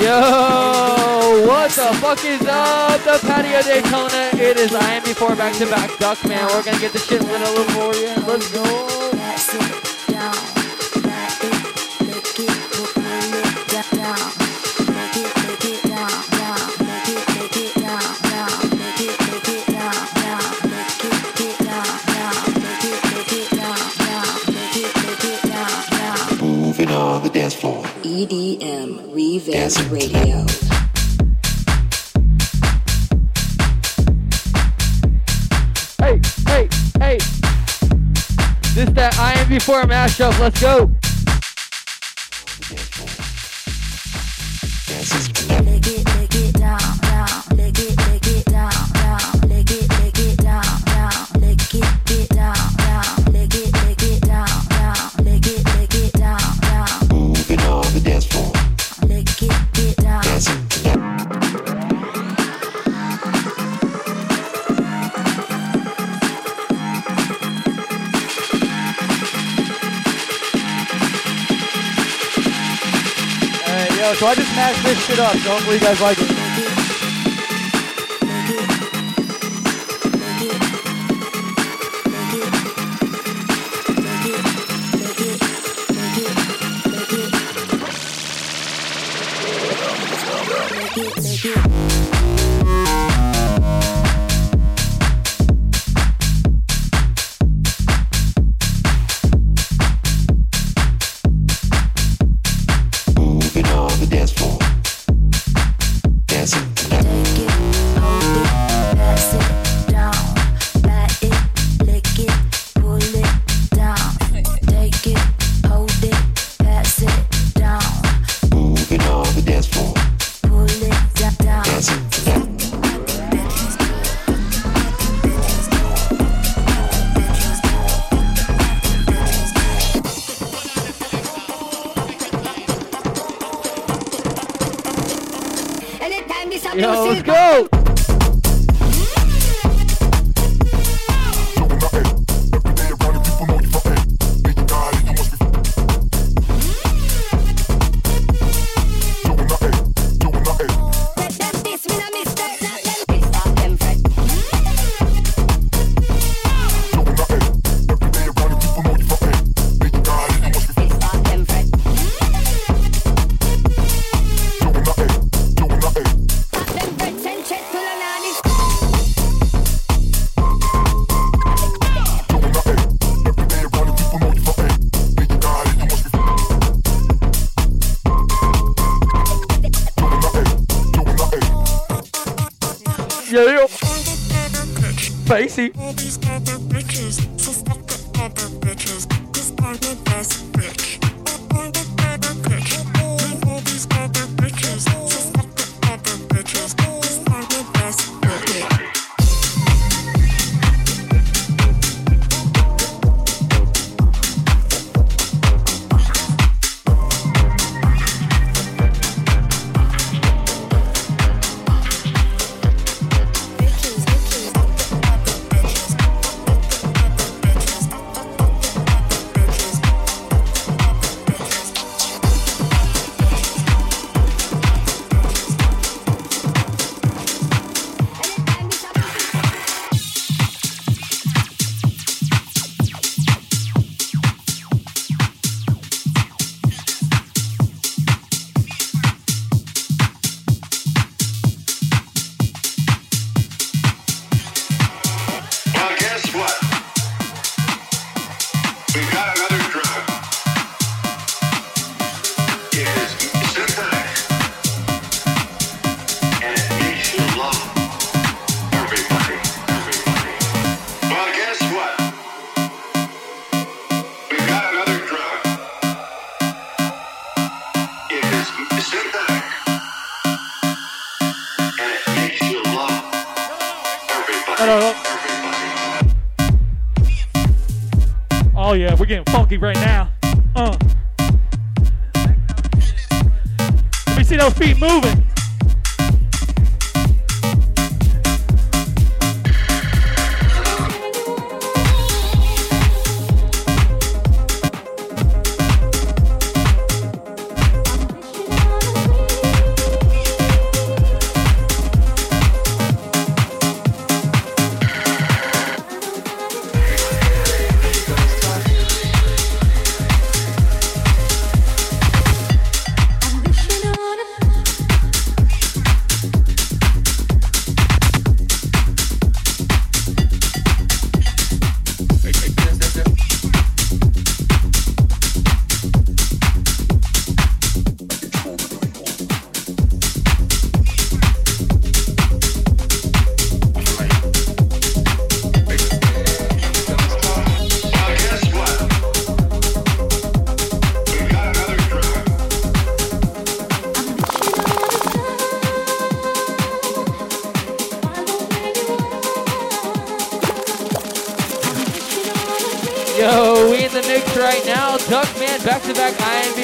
Yo, what the fuck is up? The patio Daytona. It is I am before back to back duck man. We're gonna get the shit lit a little for you. Let's go. Moving on the dance floor. EDM Revamp Radio. Hey, hey, hey. This that I am before mashup. Let's go. So I just mashed this shit up. So hopefully you guys like it.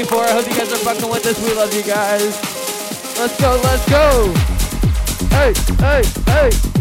24. I hope you guys are fucking with us. We love you guys. Let's go, let's go. Hey, hey, hey.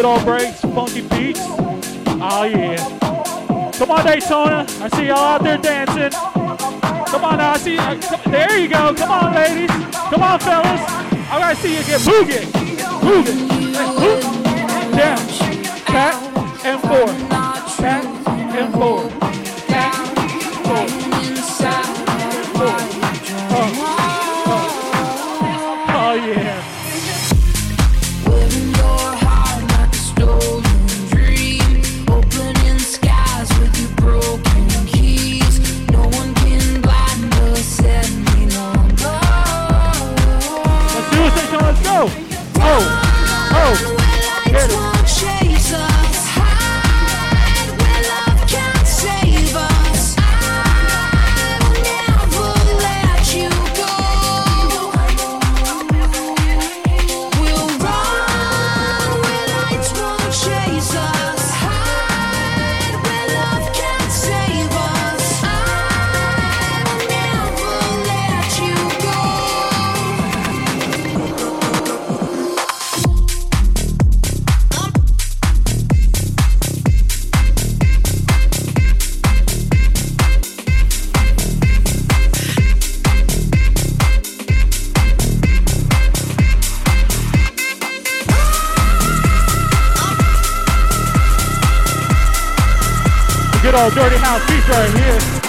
good old breaks, funky beats. Oh yeah. Come on Daytona, I see y'all out there dancing. Come on now, I see. There you go. Come on ladies. Come on fellas. I gotta see you get boogie, boogie, Boogie. boop. dirty house piece right here.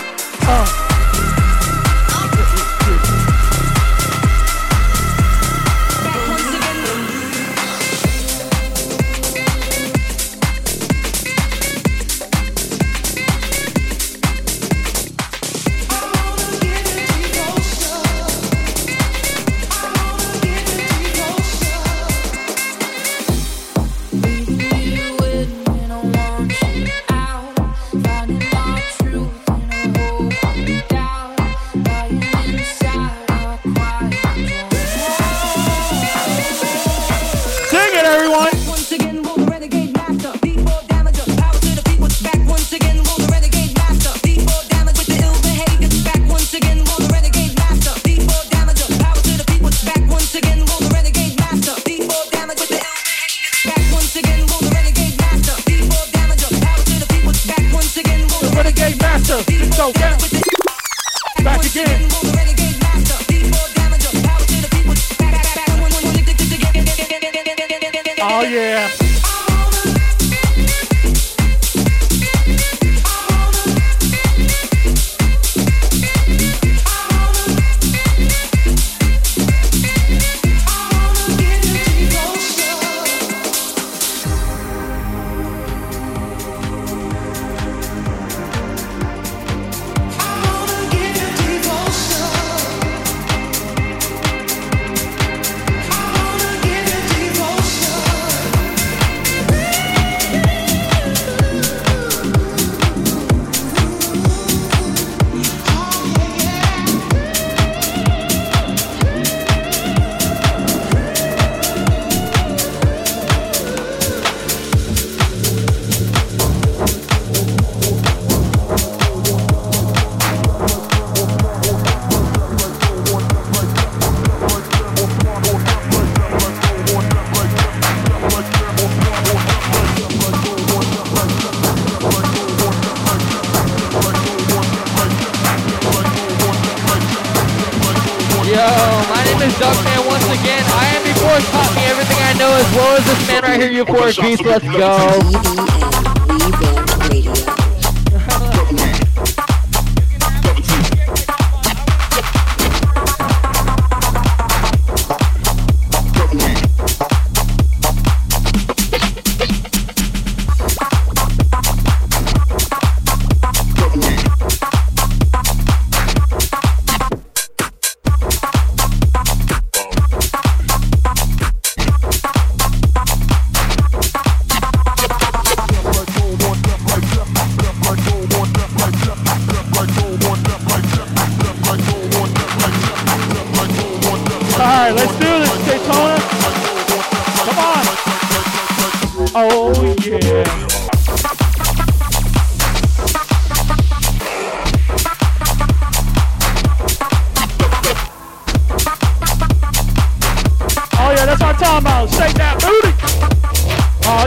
let's go.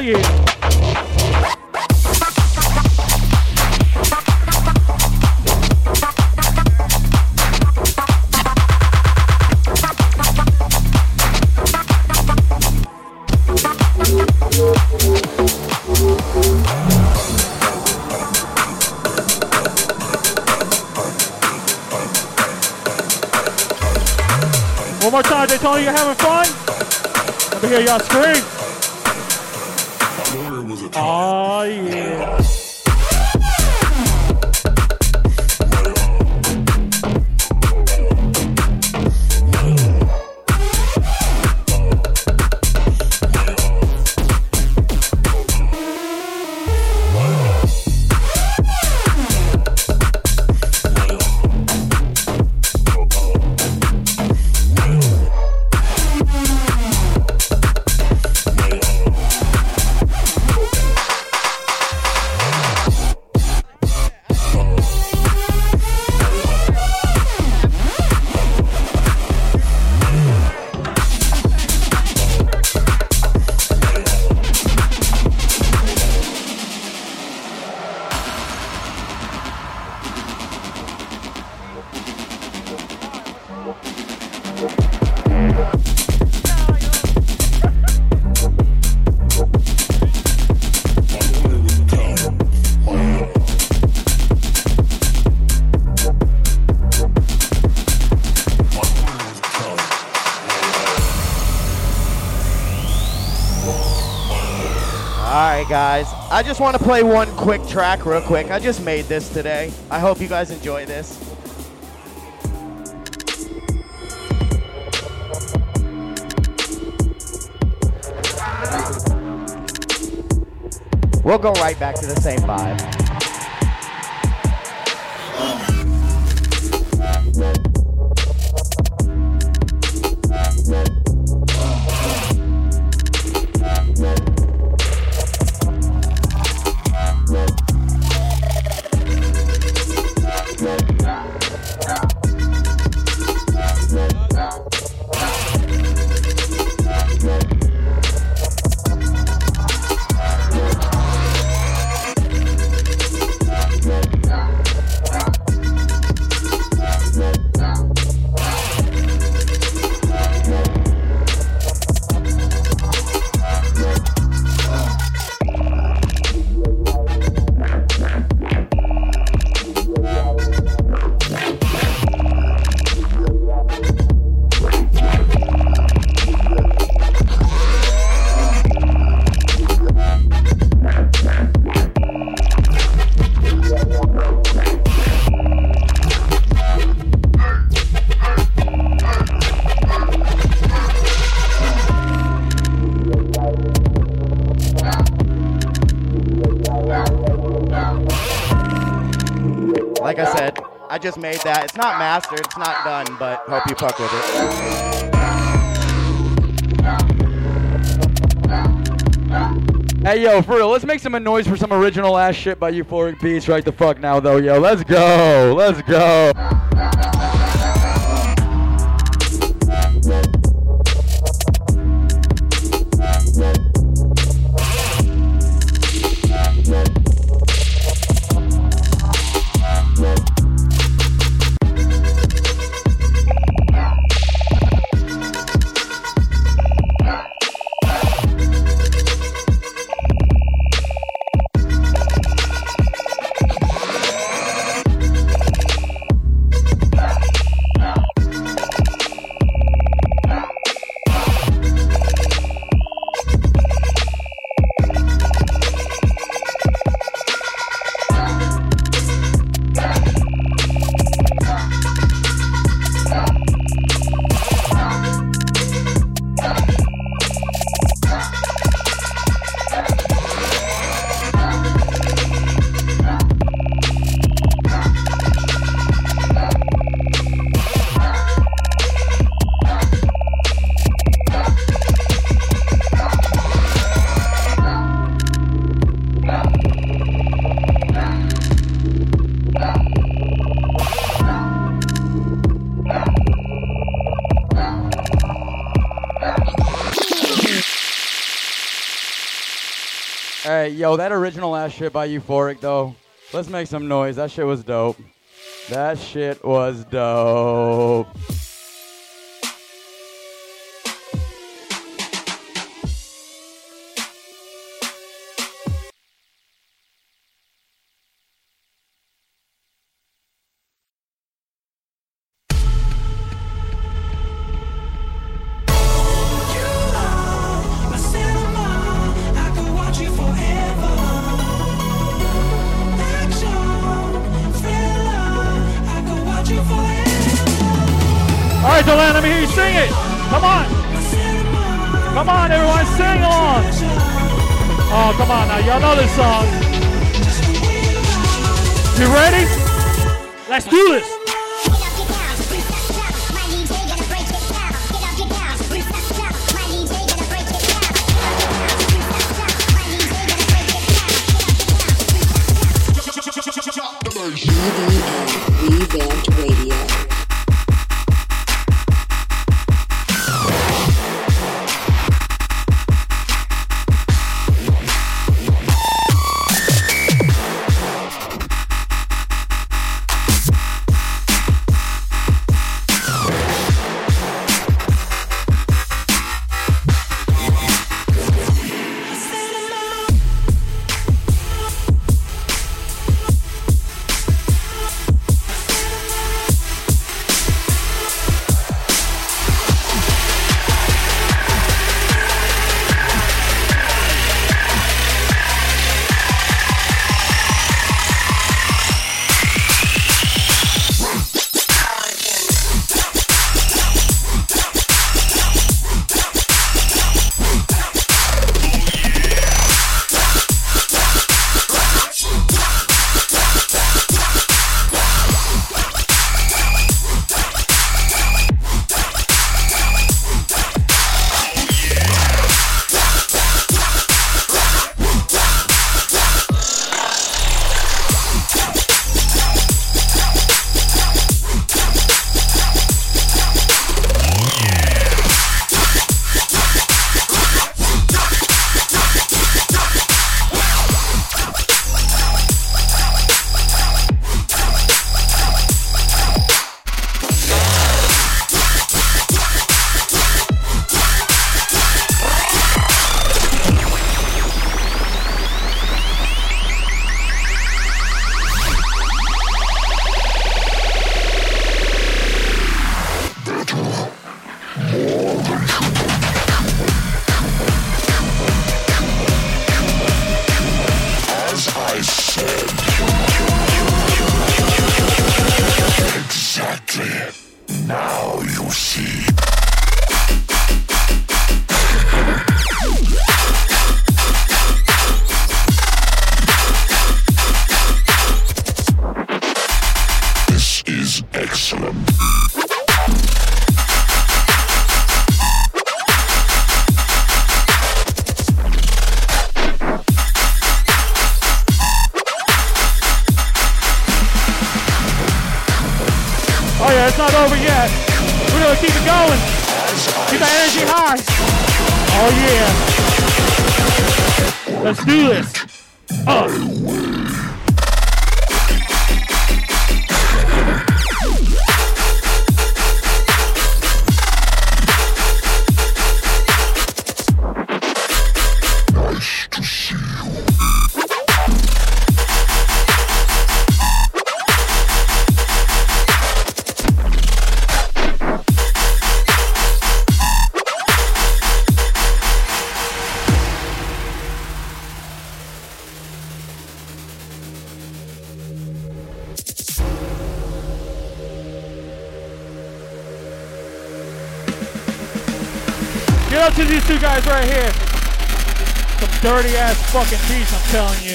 you. Alright, guys. I just want to play one quick track, real quick. I just made this today. I hope you guys enjoy this. We'll go right back to the same vibe. But hope you fuck with it. Hey, yo, for real, let's make some noise for some original ass shit by Euphoric Beats right the fuck now, though, yo. Let's go. Let's go. Yo, that original ass shit by Euphoric, though. Let's make some noise. That shit was dope. That shit was dope. All right, Delan, let me hear you sing it. Come on. Come on, everyone, sing along. Oh, come on now. Y'all know this song. You ready? Let's do this. Get up to these two guys right here. Some dirty ass fucking beats, I'm telling you.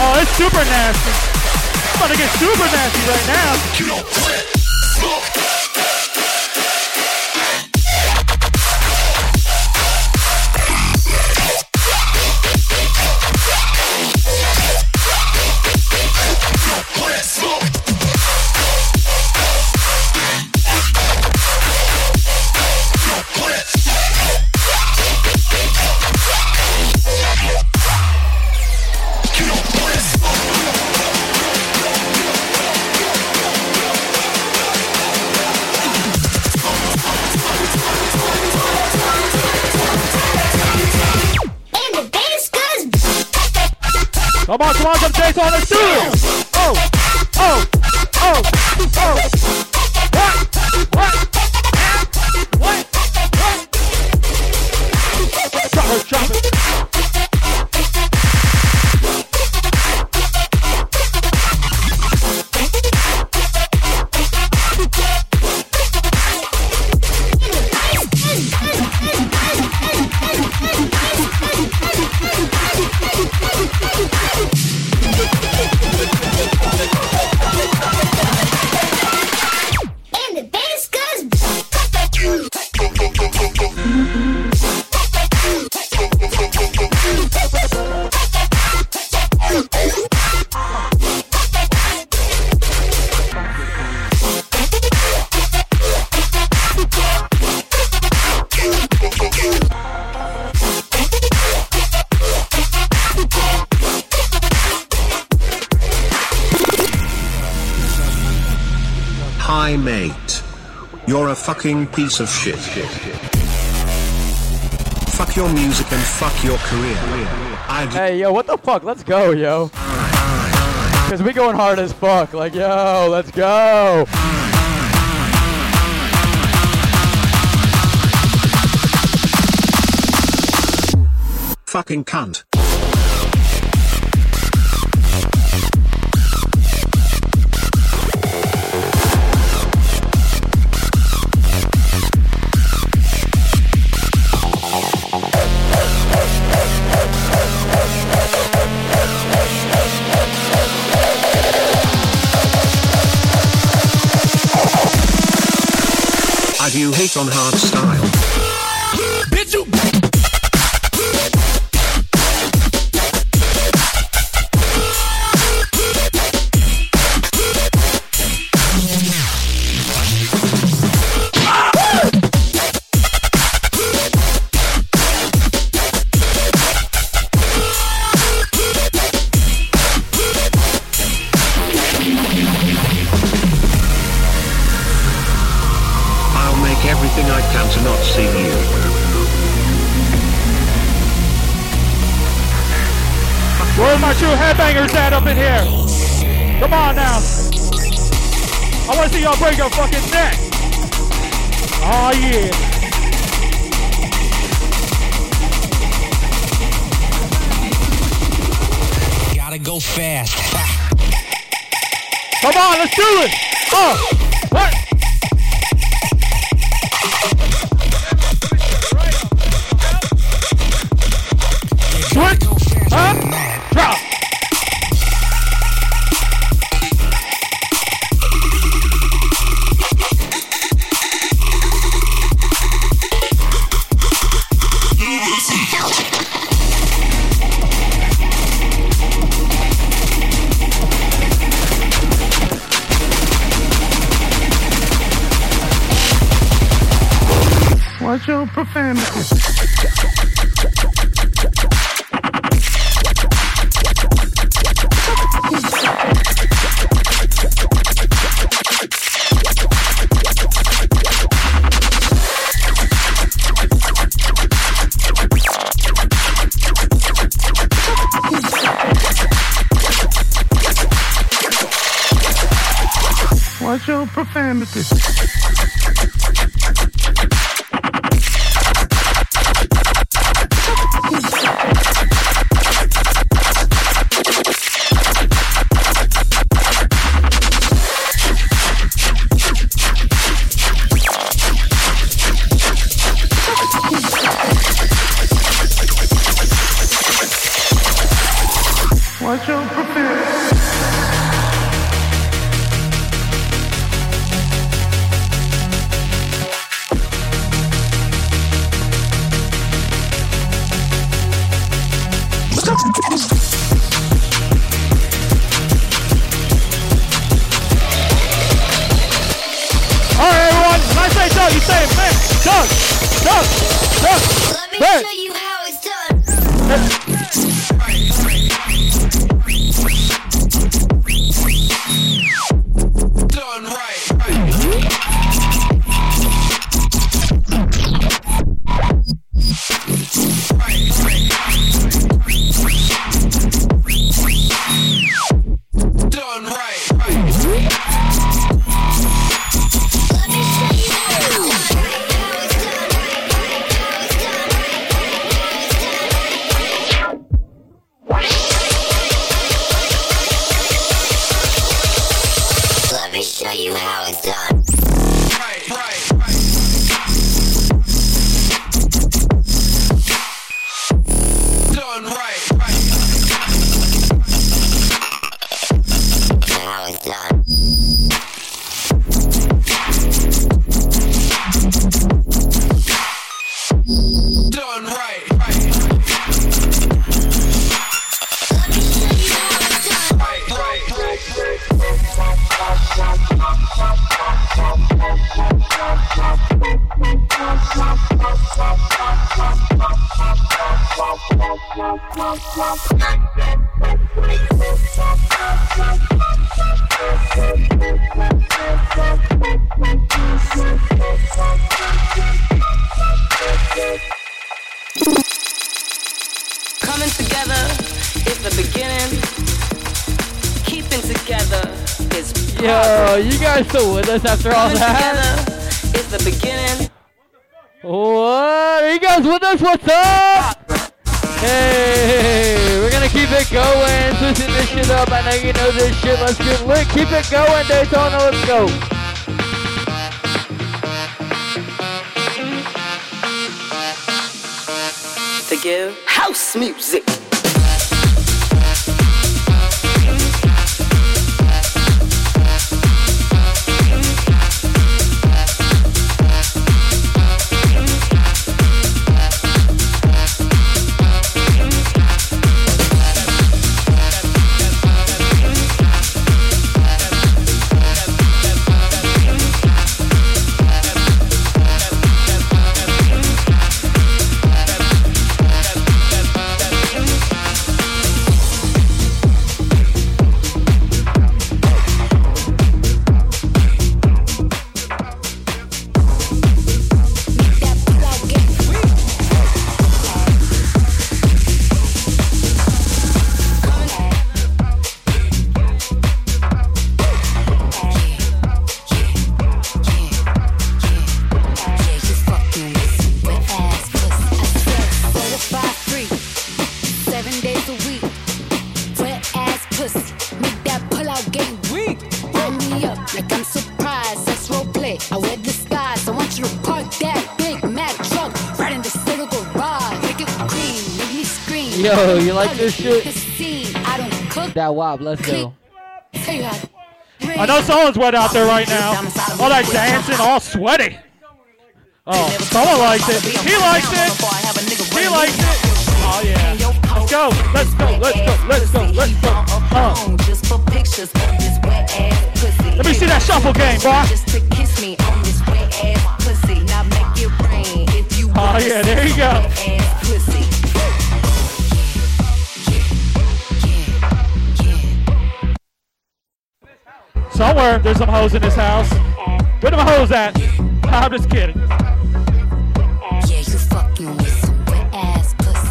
Oh, it's super nasty. I'm about to get super nasty right now. Mate. You're a fucking piece of shit. Fuck your music and fuck your career. I d- Hey, yo, what the fuck? Let's go, yo. Cause we going hard as fuck. Like, yo, let's go. fucking cunt. Do hate on hard here? Come on now. I want to see y'all break your fucking neck. Oh yeah. Gotta go fast. Come on, let's do it. Oh, what? I say you man. Doug, Doug, Doug. Let me show you how it's done. Done after all that? is the beginning. What? Are you guys with us? What's up? Hey, we're gonna keep it going, switching this shit up. I know you know this shit. Let's get lit. Keep it going, Daytona. Let's go. To give house music. Don't. That wop. Let's go. Tell you how. I know someone's wet out there right now. All that dancing, all sweaty. Oh, someone likes it. He likes it. He likes it. Oh yeah. Let's go. Let's go. Let's go. Let's go. Let's go. Uh. Just for pictures of this wet ass pussy. Let me see that shuffle game, boy. Just to kiss me on swear there's some hoes in this house. Where them hoes at? I'm just kidding. Yeah, you fucking with some wet ass pussy.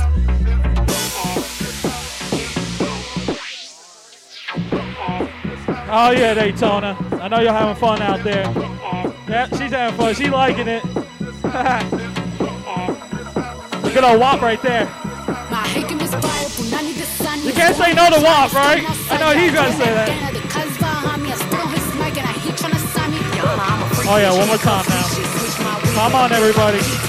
Oh yeah, Daytona. I know you're having fun out there. Yeah, she's having fun. She liking it. Look at old WAP right there. You can't say no to WAP, right? I know he's gonna say that. Oh yeah, one more time now. Come on, everybody.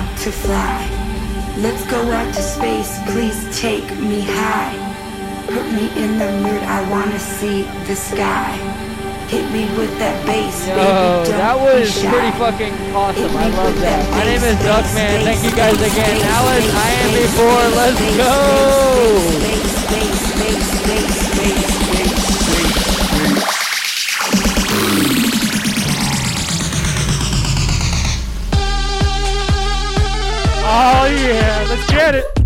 Me to fly. Let's go out to space, please take me high. Put me in the mood, I wanna see the sky. Hit me with that bass, baby. Yo, don't that was pretty fucking awesome. I love with that. My name is Duckman. Thank you guys again. bass, bass, I am before. Let's go. bass, bass, bass, bass, Oh yeah, let's get it.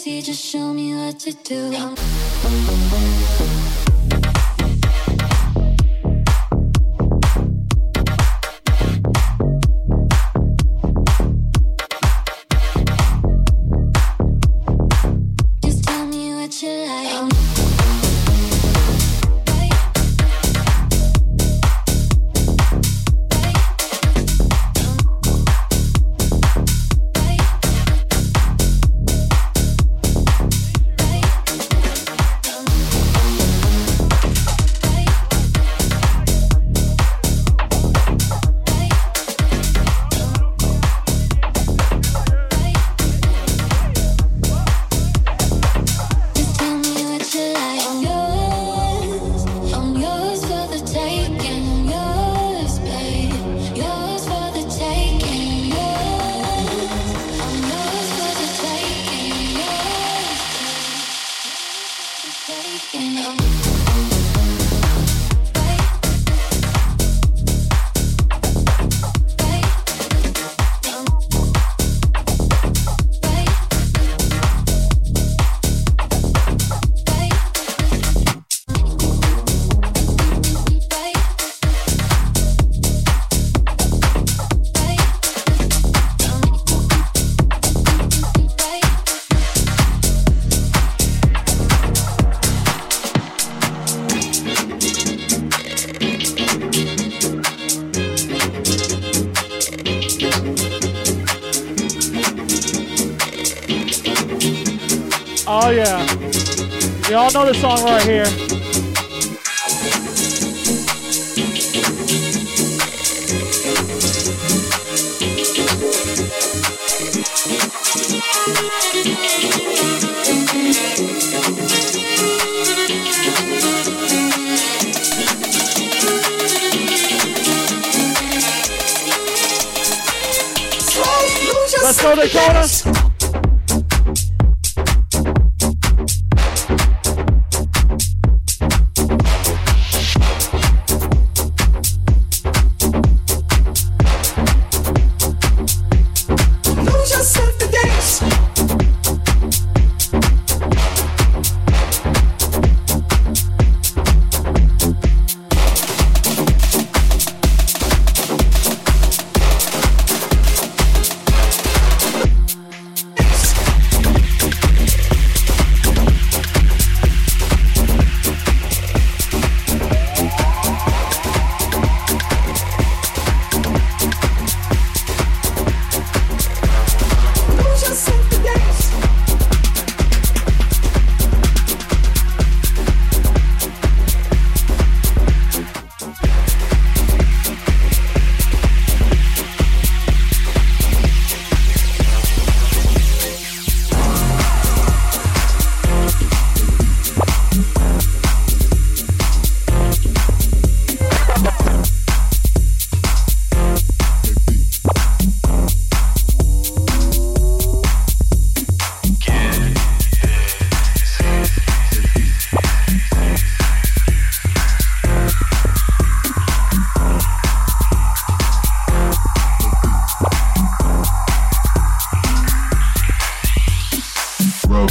fantasy, just show me what to do. The song right here. Let's go, Daytona.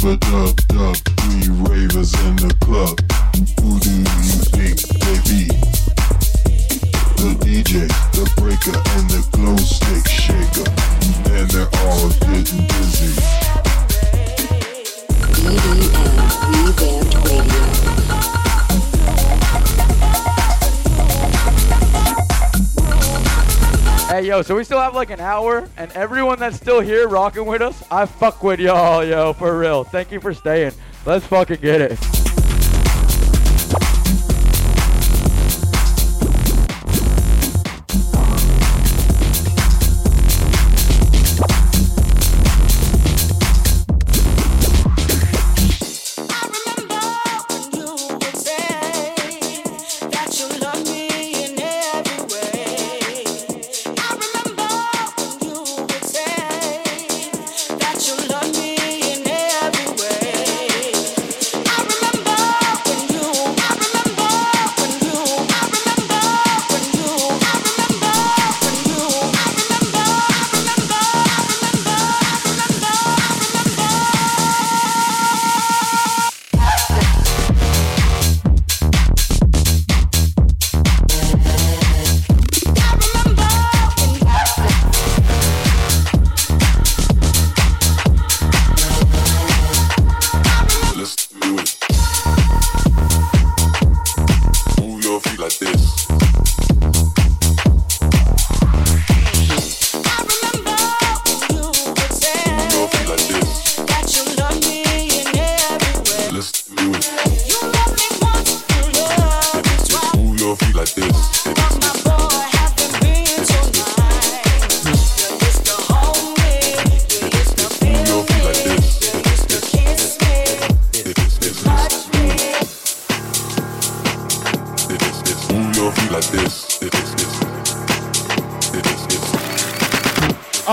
Dub dub, three ravers in the club. Who do you think they be? The DJ, the breaker, and the glow stick shaker. And they're all getting busy. Revamped Radio. Hey, yo, so we still have like an hour, and everyone that's still here rocking with us, I fuck with y'all, yo, for real. Thank you for staying. Let's fucking get it.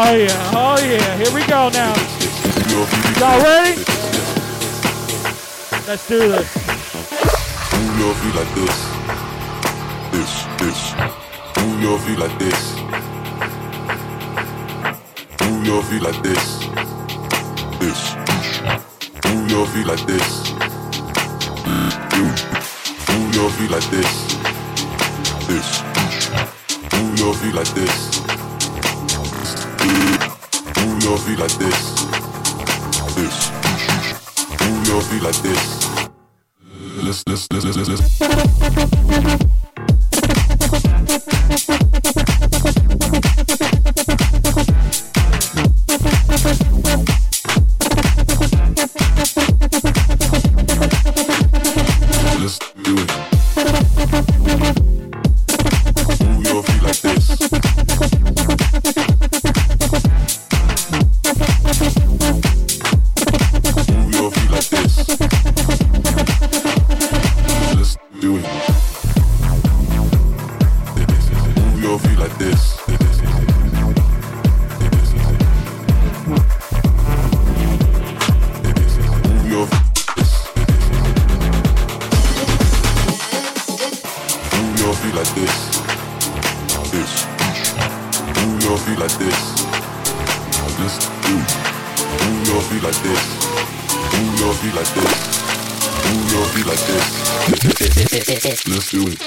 Oh yeah, oh yeah. Here we go now. Y'all ready? Let's do this. Move your feet like this. This, this. Move your feet like this. Move your feet like this. This. Move your feet like this. Move your feet like this. This. Move your feet like this. Feet like this. This. Move your feet like this. Let's, let's, let's, let's. Let's Let's do. Move your feet like this. Move your feet like this. Move your feet like this. Let's do it.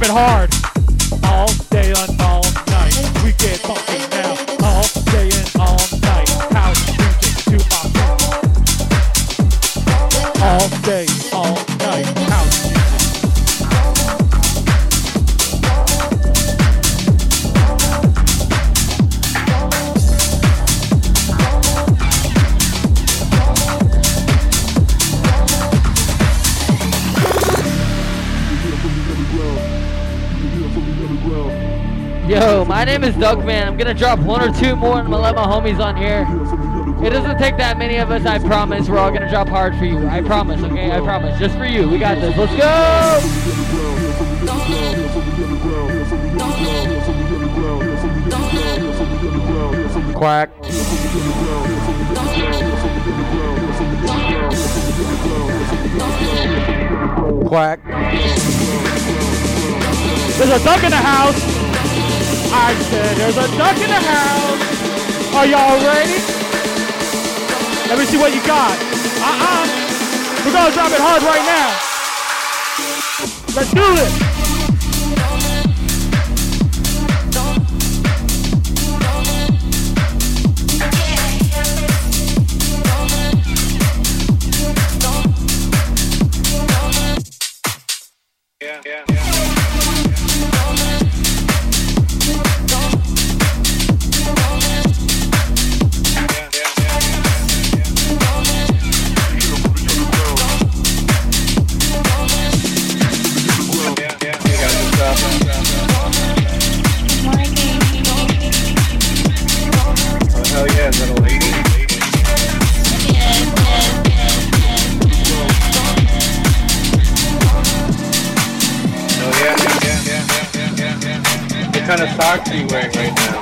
Drop it hard, is Duckman. I'm gonna drop one or two more and I'm gonna let my homies on here. It doesn't take that many of us, I promise. We're all gonna drop hard for you. I promise, okay? I promise. Just for you. We got this. Let's go! Quack. Quack. There's a duck in the house. I said there's a duck in the house. Are y'all ready? Let me see what you got. Uh-uh. We're gonna drop it hard right now. Let's do it. Kind of socks are you wearing right now?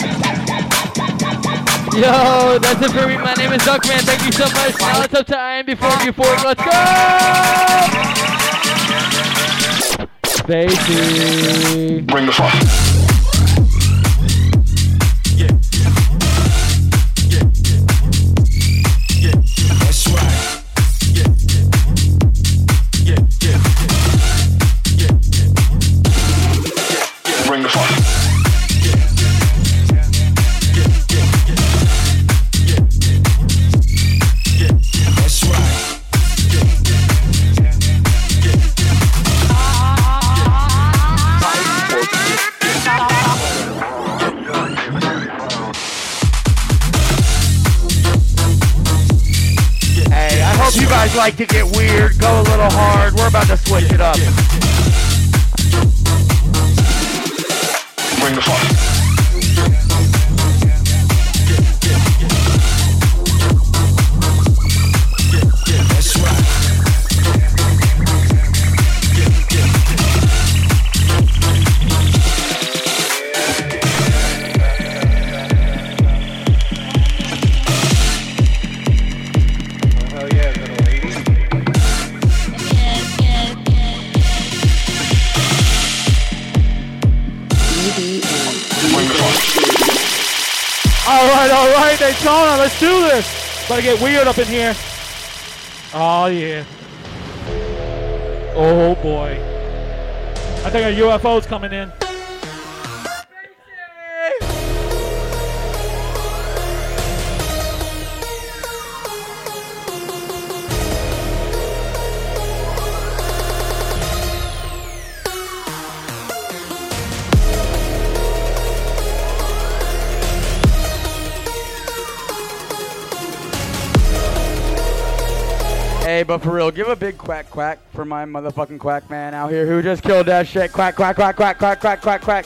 Yo, that's it for me. My name is Duckman. Thank you so much. Now it's up to I am before you four. Let's go! Baby. Bring the funk. Like to get weird, go a little hard. We're about to switch it up. Bring the funk. Let's do this. Gotta get weird up in here. Oh yeah. Oh boy. I think a UFO's coming in. Hey, but for real, give a big quack quack for my motherfucking quack man out here who just killed that shit. Quack quack quack quack quack quack quack quack.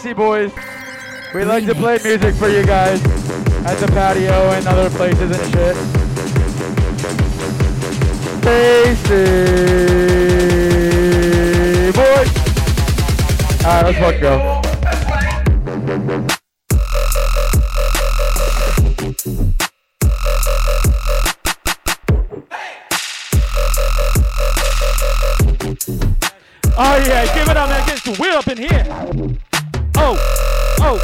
We Boys. We like to play music for you guys at the patio and other places and shit. Spacey Boys. All right, let's fuck go. Oh yeah, give it up, man. Get some weird up in here. Oh, oh,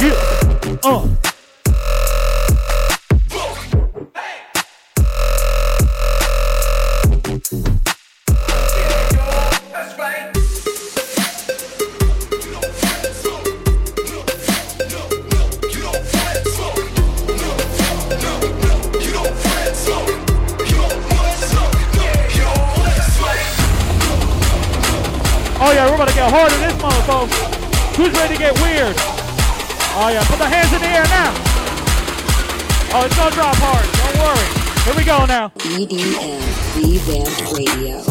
yeah, uh. Oh yeah, put the hands in the air now. Oh, it's gonna drop hard. Don't worry. Here we go now. EDM Revamped Radio.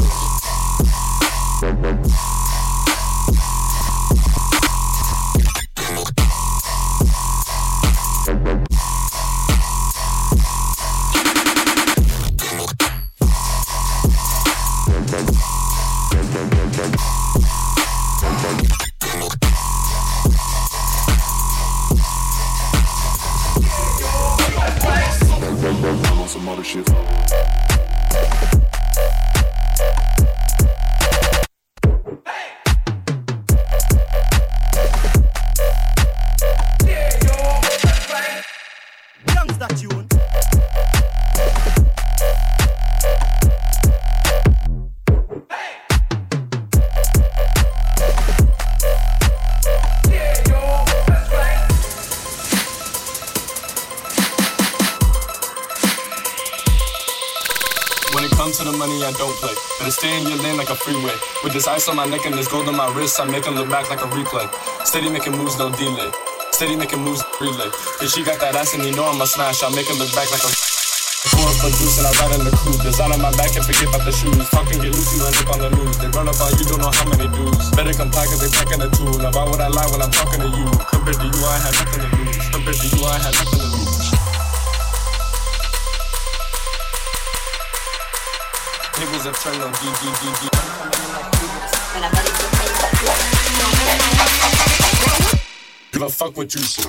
Freeway. With this ice on my neck and this gold on my wrist, I make 'em look back like a replay. Steady making moves, no delay. Steady making moves, relay. If she got that ass and you know I'm a smash, I'll make 'em look back like a. Pour up a juice and I ride in the coupe. Design on my back and forget about the shoes. Fucking get loose, you end up on the news. They run up on you, don't know how many dudes. Better comply cause they packing a tool. Now why would I lie when I'm talking to you? Compared to you, I had nothing to lose. Compared to you, I had nothing Jimmy's a friend of DDDD. Give a fuck what you say.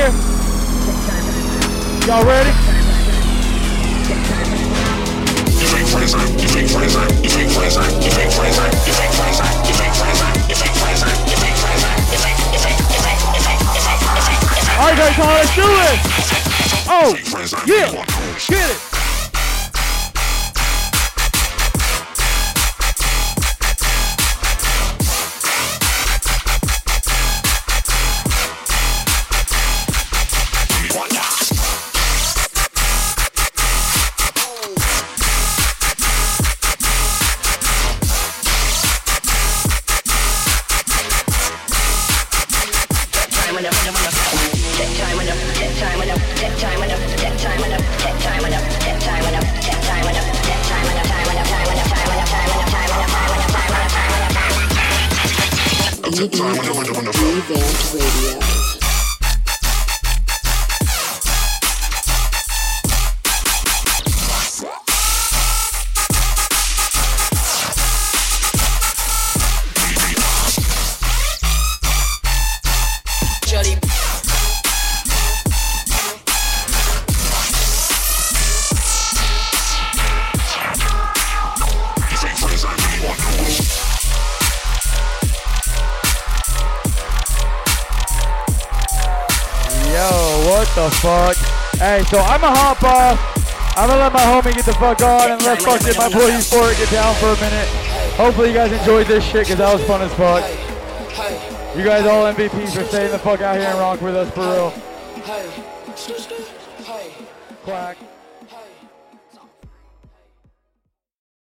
Fake. Your fake. All right, guys, let's do it. Oh, yeah. Get it. So I'ma hop off. I'm gonna let my homie get the fuck on and let fucking my boy Euphoric get down for a minute. Hopefully you guys enjoyed this shit because that was fun as fuck. You guys all MVPs for staying the fuck out here and rock with us for real. Quack.